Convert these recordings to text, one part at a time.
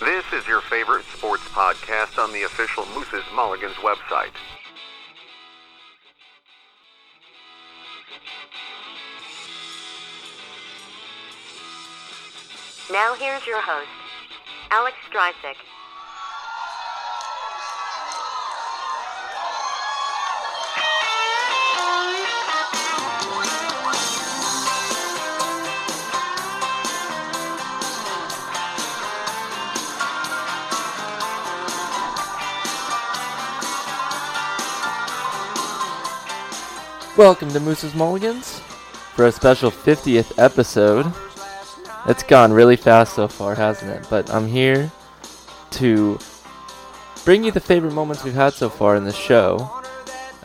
This is your favorite sports podcast on the official Moose's Mulligans website. Now here's your host, Alex Streisick. Welcome to Moose's Mulligans for a special 50th episode. It's gone really fast so far, hasn't it? But I'm here to bring you the favorite moments we've had so far in the show.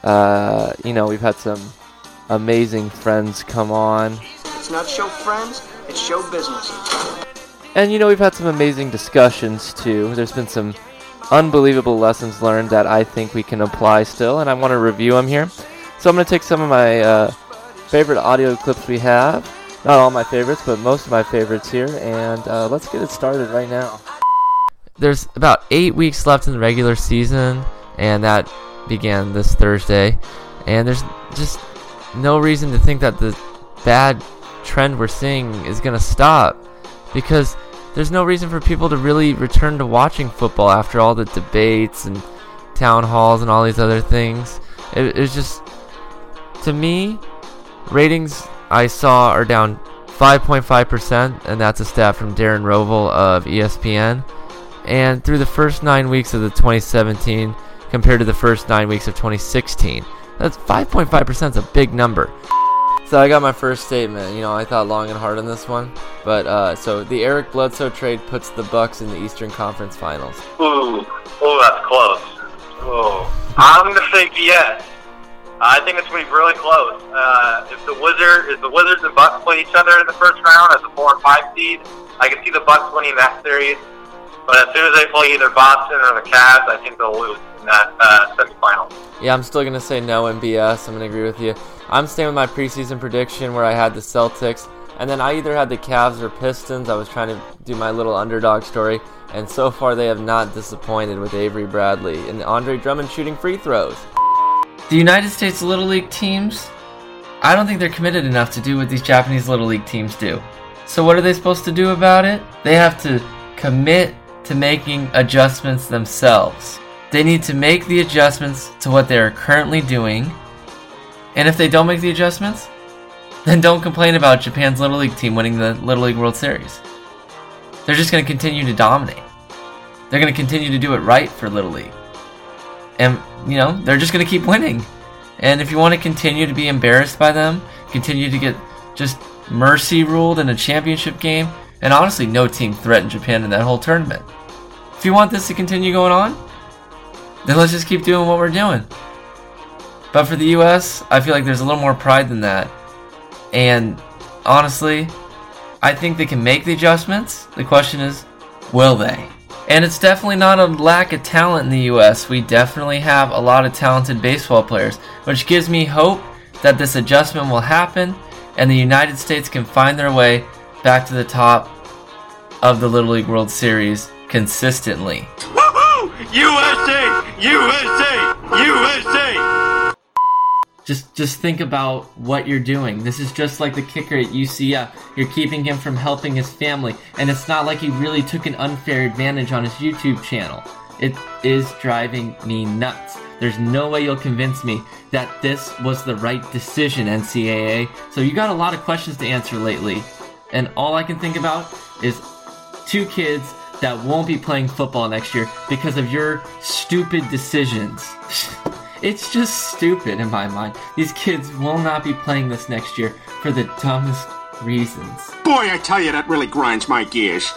Uh, you know, we've had some amazing friends come on. It's not show friends, it's show business. And you know, we've had some amazing discussions too. There's been some unbelievable lessons learned that I think we can apply still, and I want to review them here. So I'm going to take some of my uh, favorite audio clips we have. Not all my favorites, but most of my favorites here, and uh, let's get it started right now. There's about eight weeks left in the regular season, and that began this Thursday. And there's just no reason to think that the bad trend we're seeing is going to stop because there's no reason for people to really return to watching football after all the debates and town halls and all these other things. It, it was just, to me, ratings I saw are down 5.5%, and that's a stat from Darren Rovell of ESPN. And through the first nine weeks of the 2017 compared to the first nine weeks of 2016, that's 5.5% is a big number. So I got my first statement. You know, I thought long and hard on this one, but uh, so the Eric Bledsoe trade puts the Bucks in the Eastern Conference Finals. Ooh, oh, that's close. Oh, I'm gonna say yes. I think it's gonna be really close. Uh, if the Wizard, if the Wizards and Bucks play each other in the first round as a four and five seed, I can see the Bucks winning that series. But as soon as they play either Boston or the Cavs, I think they'll lose in that uh, semifinal. Yeah, I'm still gonna say no and BS. I'm gonna agree with you. I'm staying with my preseason prediction where I had the Celtics, and then I either had the Cavs or Pistons. I was trying to do my little underdog story, and so far they have not disappointed with Avery Bradley and Andre Drummond shooting free throws. The United States Little League teams, I don't think they're committed enough to do what these Japanese Little League teams do. So, what are they supposed to do about it? They have to commit to making adjustments themselves. They need to make the adjustments to what they are currently doing. And if they don't make the adjustments, then don't complain about Japan's Little League team winning the Little League World Series. They're just going to continue to dominate. They're going to continue to do it right for Little League. And, you know, they're just going to keep winning. And if you want to continue to be embarrassed by them, continue to get just mercy ruled in a championship game, and honestly, no team threatened Japan in that whole tournament. If you want this to continue going on, then let's just keep doing what we're doing. But for the US, I feel like there's a little more pride than that. And honestly, I think they can make the adjustments. The question is, will they? And it's definitely not a lack of talent in the US. We definitely have a lot of talented baseball players, which gives me hope that this adjustment will happen and the United States can find their way back to the top of the Little League World Series consistently. Woohoo! USA! USA! USA! Just just think about what you're doing. This is just like the kicker at UCF. You're keeping him from helping his family, and it's not like he really took an unfair advantage on his YouTube channel. It is driving me nuts. There's no way you'll convince me that this was the right decision, NCAA. So you got a lot of questions to answer lately, and all I can think about is two kids that won't be playing football next year because of your stupid decisions. It's just stupid in my mind. These kids will not be playing this next year for the dumbest reasons. Boy, I tell you, that really grinds my gears.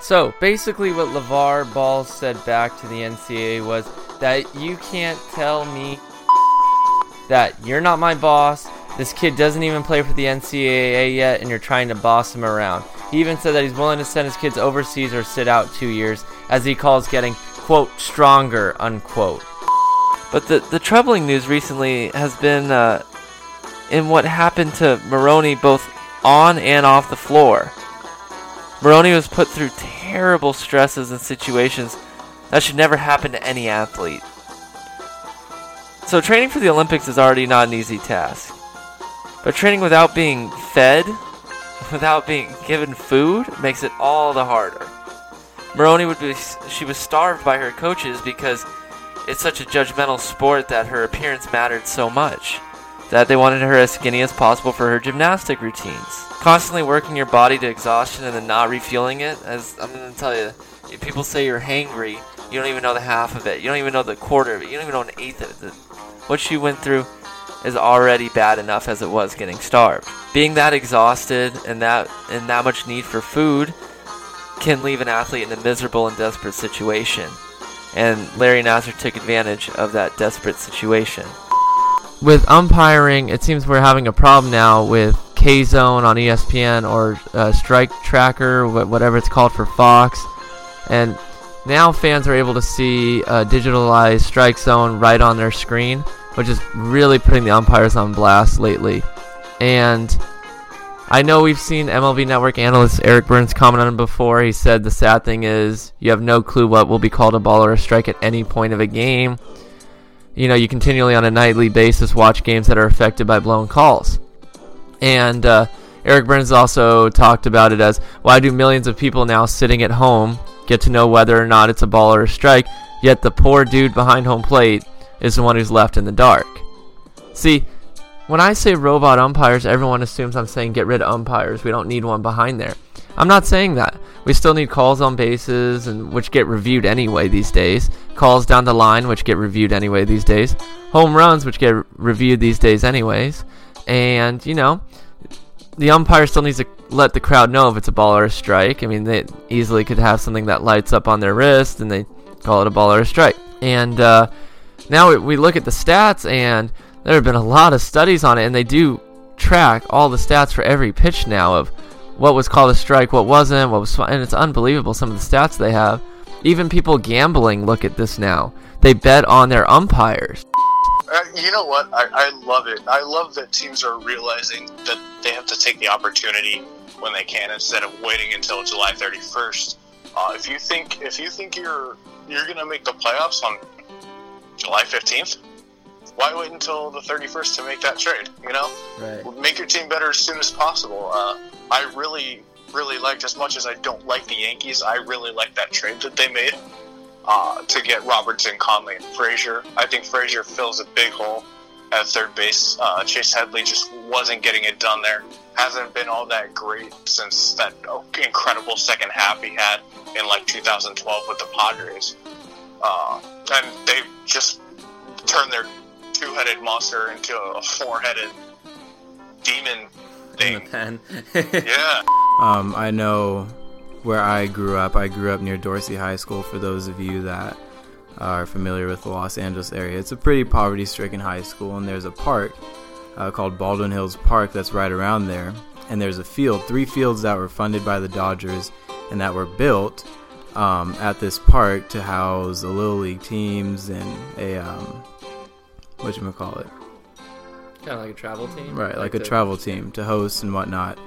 So basically, what LeVar Ball said back to the NCAA was that you can't tell me that you're not my boss. This kid doesn't even play for the NCAA yet, and you're trying to boss him around. He even said that he's willing to send his kids overseas or sit out two years, as he calls getting, quote, stronger, unquote. But the, the troubling news recently has been uh, in what happened to Maroney both on and off the floor. Maroney was put through terrible stresses and situations that should never happen to any athlete. So, training for the Olympics is already not an easy task. But training without being fed, without being given food, makes it all the harder. Maroney would be she was starved by her coaches because it's such a judgmental sport that her appearance mattered so much that they wanted her as skinny as possible for her gymnastic routines. Constantly working your body to exhaustion and then not refueling it, as I'm going to tell you, if people say you're hangry, you don't even know the half of it. You don't even know the quarter of it. You don't even know an eighth of it. What she went through is already bad enough as it was getting starved. Being that exhausted and that and that much need for food can leave an athlete in a miserable and desperate situation. And Larry Nassar took advantage of that desperate situation with umpiring, it seems we're having a problem now with K Zone on ESPN or uh, Strike Tracker, whatever it's called for Fox, and now fans are able to see a digitalized Strike Zone right on their screen, which is really putting the umpires on blast lately. And I know we've seen MLB Network analyst Eric Byrnes comment on it before. He said the sad thing is you have no clue what will be called a ball or a strike at any point of a game you know, you continually on a nightly basis watch games that are affected by blown calls. And uh, Eric Byrnes also talked about it as why do millions of people now sitting at home get to know whether or not it's a ball or a strike, yet the poor dude behind home plate is the one who's left in the dark? See, when I say robot umpires, everyone assumes I'm saying get rid of umpires. We don't need one behind there. I'm not saying that. We still need calls on bases, and which get reviewed anyway these days. Calls down the line, which get reviewed anyway these days. Home runs, which get reviewed these days anyways. And you know, the umpire still needs to let the crowd know if it's a ball or a strike. I mean, they easily could have something that lights up on their wrist, and they call it a ball or a strike. And uh, now we look at the stats, and there have been a lot of studies on it, and they do track all the stats for every pitch now of what was called a strike, what wasn't, what was, and it's unbelievable some of the stats they have. Even people gambling look at this now. They bet on their umpires. Uh, you know what? I, I love it. I love that teams are realizing that they have to take the opportunity when they can instead of waiting until July 31st. Uh, if you think if you think you're you're gonna make the playoffs on July 15th, why wait until the 31st to make that trade? You know, right. make your team better as soon as possible. Uh, I really, really liked as much as I don't like the Yankees. I really like that trade that they made uh, to get Robertson, Kahnle, and Frazier. I think Frazier fills a big hole at third base. Uh, Chase Headley just wasn't getting it done there. Hasn't been all that great since that incredible second half he had in like 2012 with the Padres. Uh, and they just turned their two-headed monster into a four-headed demon thing. pen. yeah. Um, I know where I grew up. I grew up near Dorsey High School. For those of you that are familiar with the Los Angeles area, it's a pretty poverty-stricken high school, and there's a park uh, called Baldwin Hills Park that's right around there. And there's a field, three fields that were funded by the Dodgers and that were built um, at this park to house the little league teams and a um, what you call it, kind of like a travel team, right? Like, like a to... travel team to host and whatnot.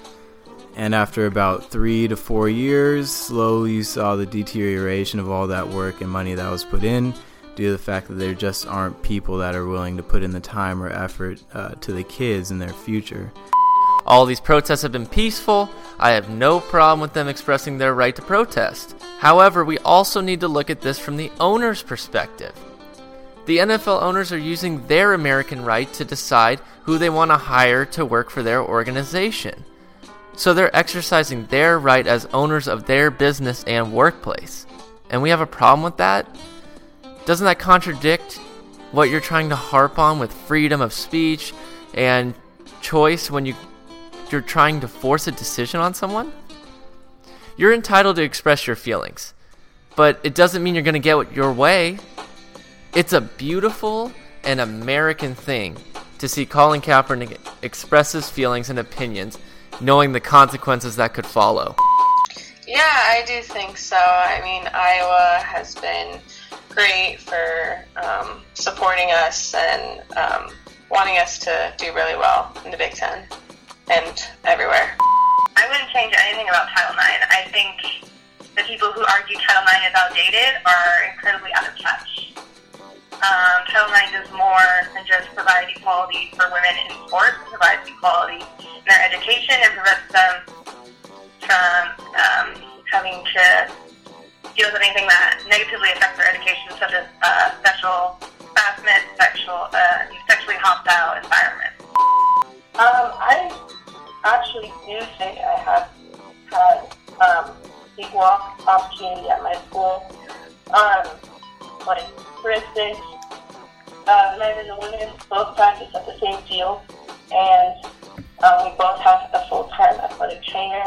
And after about three to four years, slowly you saw the deterioration of all that work and money that was put in due to the fact that there just aren't people that are willing to put in the time or effort uh, to the kids and their future. All these protests have been peaceful. I have no problem with them expressing their right to protest. However, we also need to look at this from the owner's perspective. The NFL owners are using their American right to decide who they want to hire to work for their organization. So they're exercising their right as owners of their business and workplace. And we have a problem with that? Doesn't that contradict what you're trying to harp on with freedom of speech and choice when you you're trying to force a decision on someone? You're entitled to express your feelings, but it doesn't mean you're going to get your way. It's a beautiful and American thing to see Colin Kaepernick express his feelings and opinions, knowing the consequences that could follow. Yeah, I do think so. I mean, Iowa has been great for um, supporting us and um, wanting us to do really well in the Big Ten and everywhere. I wouldn't change anything about Title IX. I think the people who argue Title IX is outdated are incredibly out of touch. Um, IX does more than just provide equality for women in sports. It provides equality in their education and prevents them from um, having to deal with anything that negatively affects their education, such as uh, sexual harassment, sexual, uh, sexually hostile environments. Um, I actually do think I have had um, equal opportunity at my school. Um, like, instance, uh, men and women both practice at the same field, and um, we both have a full-time athletic trainer.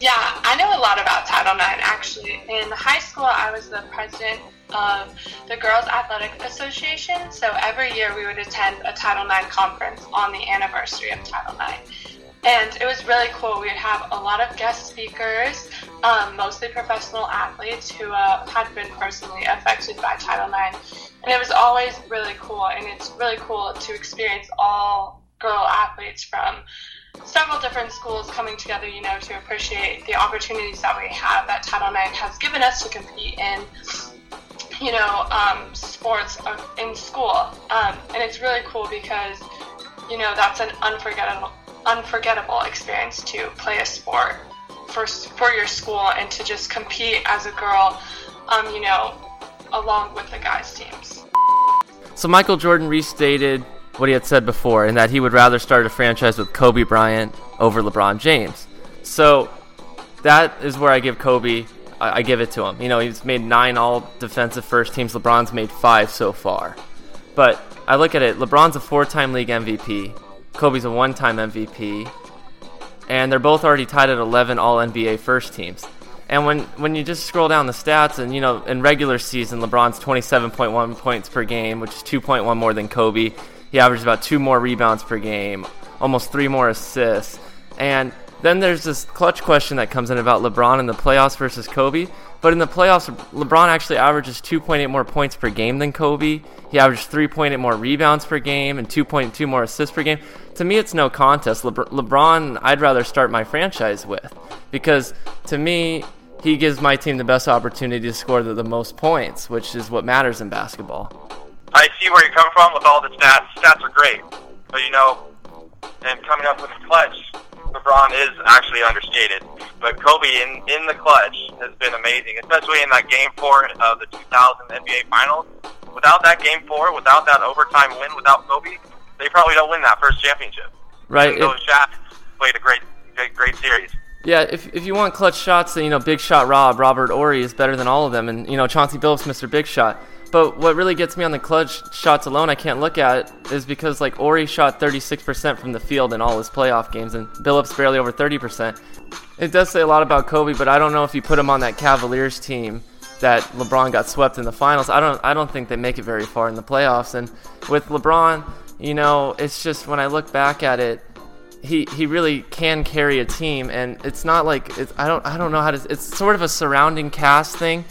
Yeah, I know a lot about Title IX actually. In high school, I was the president of the Girls Athletic Association, so every year we would attend a Title IX conference on the anniversary of Title IX. And it was really cool. We would have a lot of guest speakers, um, mostly professional athletes who uh, had been personally affected by Title IX. And it was always really cool, and it's really cool to experience all girl athletes from several different schools coming together, you know, to appreciate the opportunities that we have that Title IX has given us to compete in, you know, um, sports in school. Um, and it's really cool because, you know, that's an unforgettable, unforgettable experience to play a sport for, for your school and to just compete as a girl, um, you know, along with the guys' teams. So Michael Jordan restated what he had said before, and that he would rather start a franchise with Kobe Bryant over LeBron James. So that is where I give Kobe, I, I give it to him. You know, he's made nine all defensive first teams, LeBron's made five so far. But I look at it LeBron's a four time league MVP, Kobe's a one time MVP, and they're both already tied at 11 all NBA first teams. And when, when you just scroll down the stats, and you know, in regular season, LeBron's 27.1 points per game, which is 2.1 more than Kobe. He averages about two more rebounds per game, almost three more assists. And then there's this clutch question that comes in about LeBron in the playoffs versus Kobe. But in the playoffs, LeBron actually averages 2.8 more points per game than Kobe. He averages 3.8 more rebounds per game and 2.2 more assists per game. To me, it's no contest. Lebr- LeBron, I'd rather start my franchise with because to me, he gives my team the best opportunity to score the, the most points, which is what matters in basketball. I see where you're coming from with all the stats. Stats are great, but you know, and coming up with a clutch, LeBron is actually understated. But Kobe in in the clutch has been amazing, especially in that Game Four of the 2000 NBA Finals. Without that Game Four, without that overtime win, without Kobe, they probably don't win that first championship. Right. Though Shaq played a great, great, great series. Yeah, if, if you want clutch shots, then you know Big Shot Rob, Robert Horry is better than all of them, and you know Chauncey Billups, Mr. Big Shot. But what really gets me on the clutch shots alone, I can't look at, is because like Horry shot 36% from the field in all his playoff games, and Billups barely over 30%. It does say a lot about Kobe, but I don't know if you put him on that Cavaliers team that LeBron got swept in the finals. I don't I don't think they make it very far in the playoffs. And with LeBron, you know, it's just when I look back at it, he he really can carry a team, and it's not like it's, I don't I don't know how to. It's sort of a surrounding cast thing,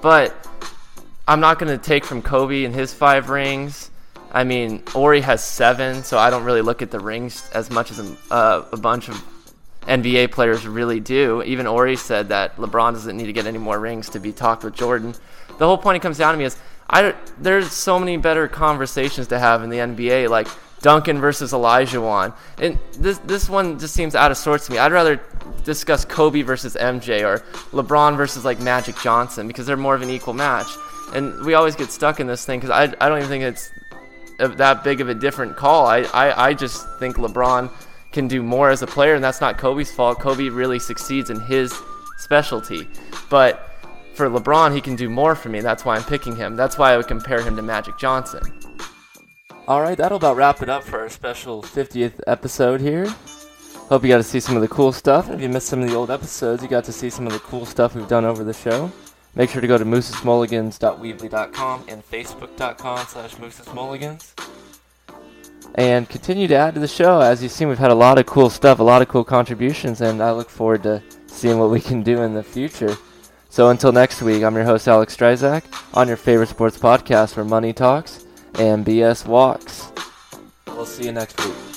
but I'm not going to take from Kobe and his five rings. I mean, Horry has seven, so I don't really look at the rings as much as a, uh, a bunch of NBA players really do. Even Horry said that LeBron doesn't need to get any more rings to be talked with Jordan. The whole point it comes down to me is I, there's so many better conversations to have in the NBA, like Duncan versus Olajuwon. And this this one just seems out of sorts to me. I'd rather discuss Kobe versus MJ or LeBron versus like Magic Johnson because they're more of an equal match and we always get stuck in this thing because I, I don't even think it's that big of a different call. I, I, I just think LeBron can do more as a player, and that's not Kobe's fault. Kobe really succeeds in his specialty. But for LeBron, he can do more for me. That's why I'm picking him. That's why I would compare him to Magic Johnson. All right, that'll about wrap it up for our special 50th episode here. Hope you got to see some of the cool stuff. If you missed some of the old episodes, you got to see some of the cool stuff we've done over the show. Make sure to go to moosesmulligans.weebly.com and facebook.com slash moosesmulligans. And continue to add to the show. As you've seen, we've had a lot of cool stuff, a lot of cool contributions, and I look forward to seeing what we can do in the future. So until next week, I'm your host, Alex Strizak, on your favorite sports podcast where money talks and BS walks. We'll see you next week.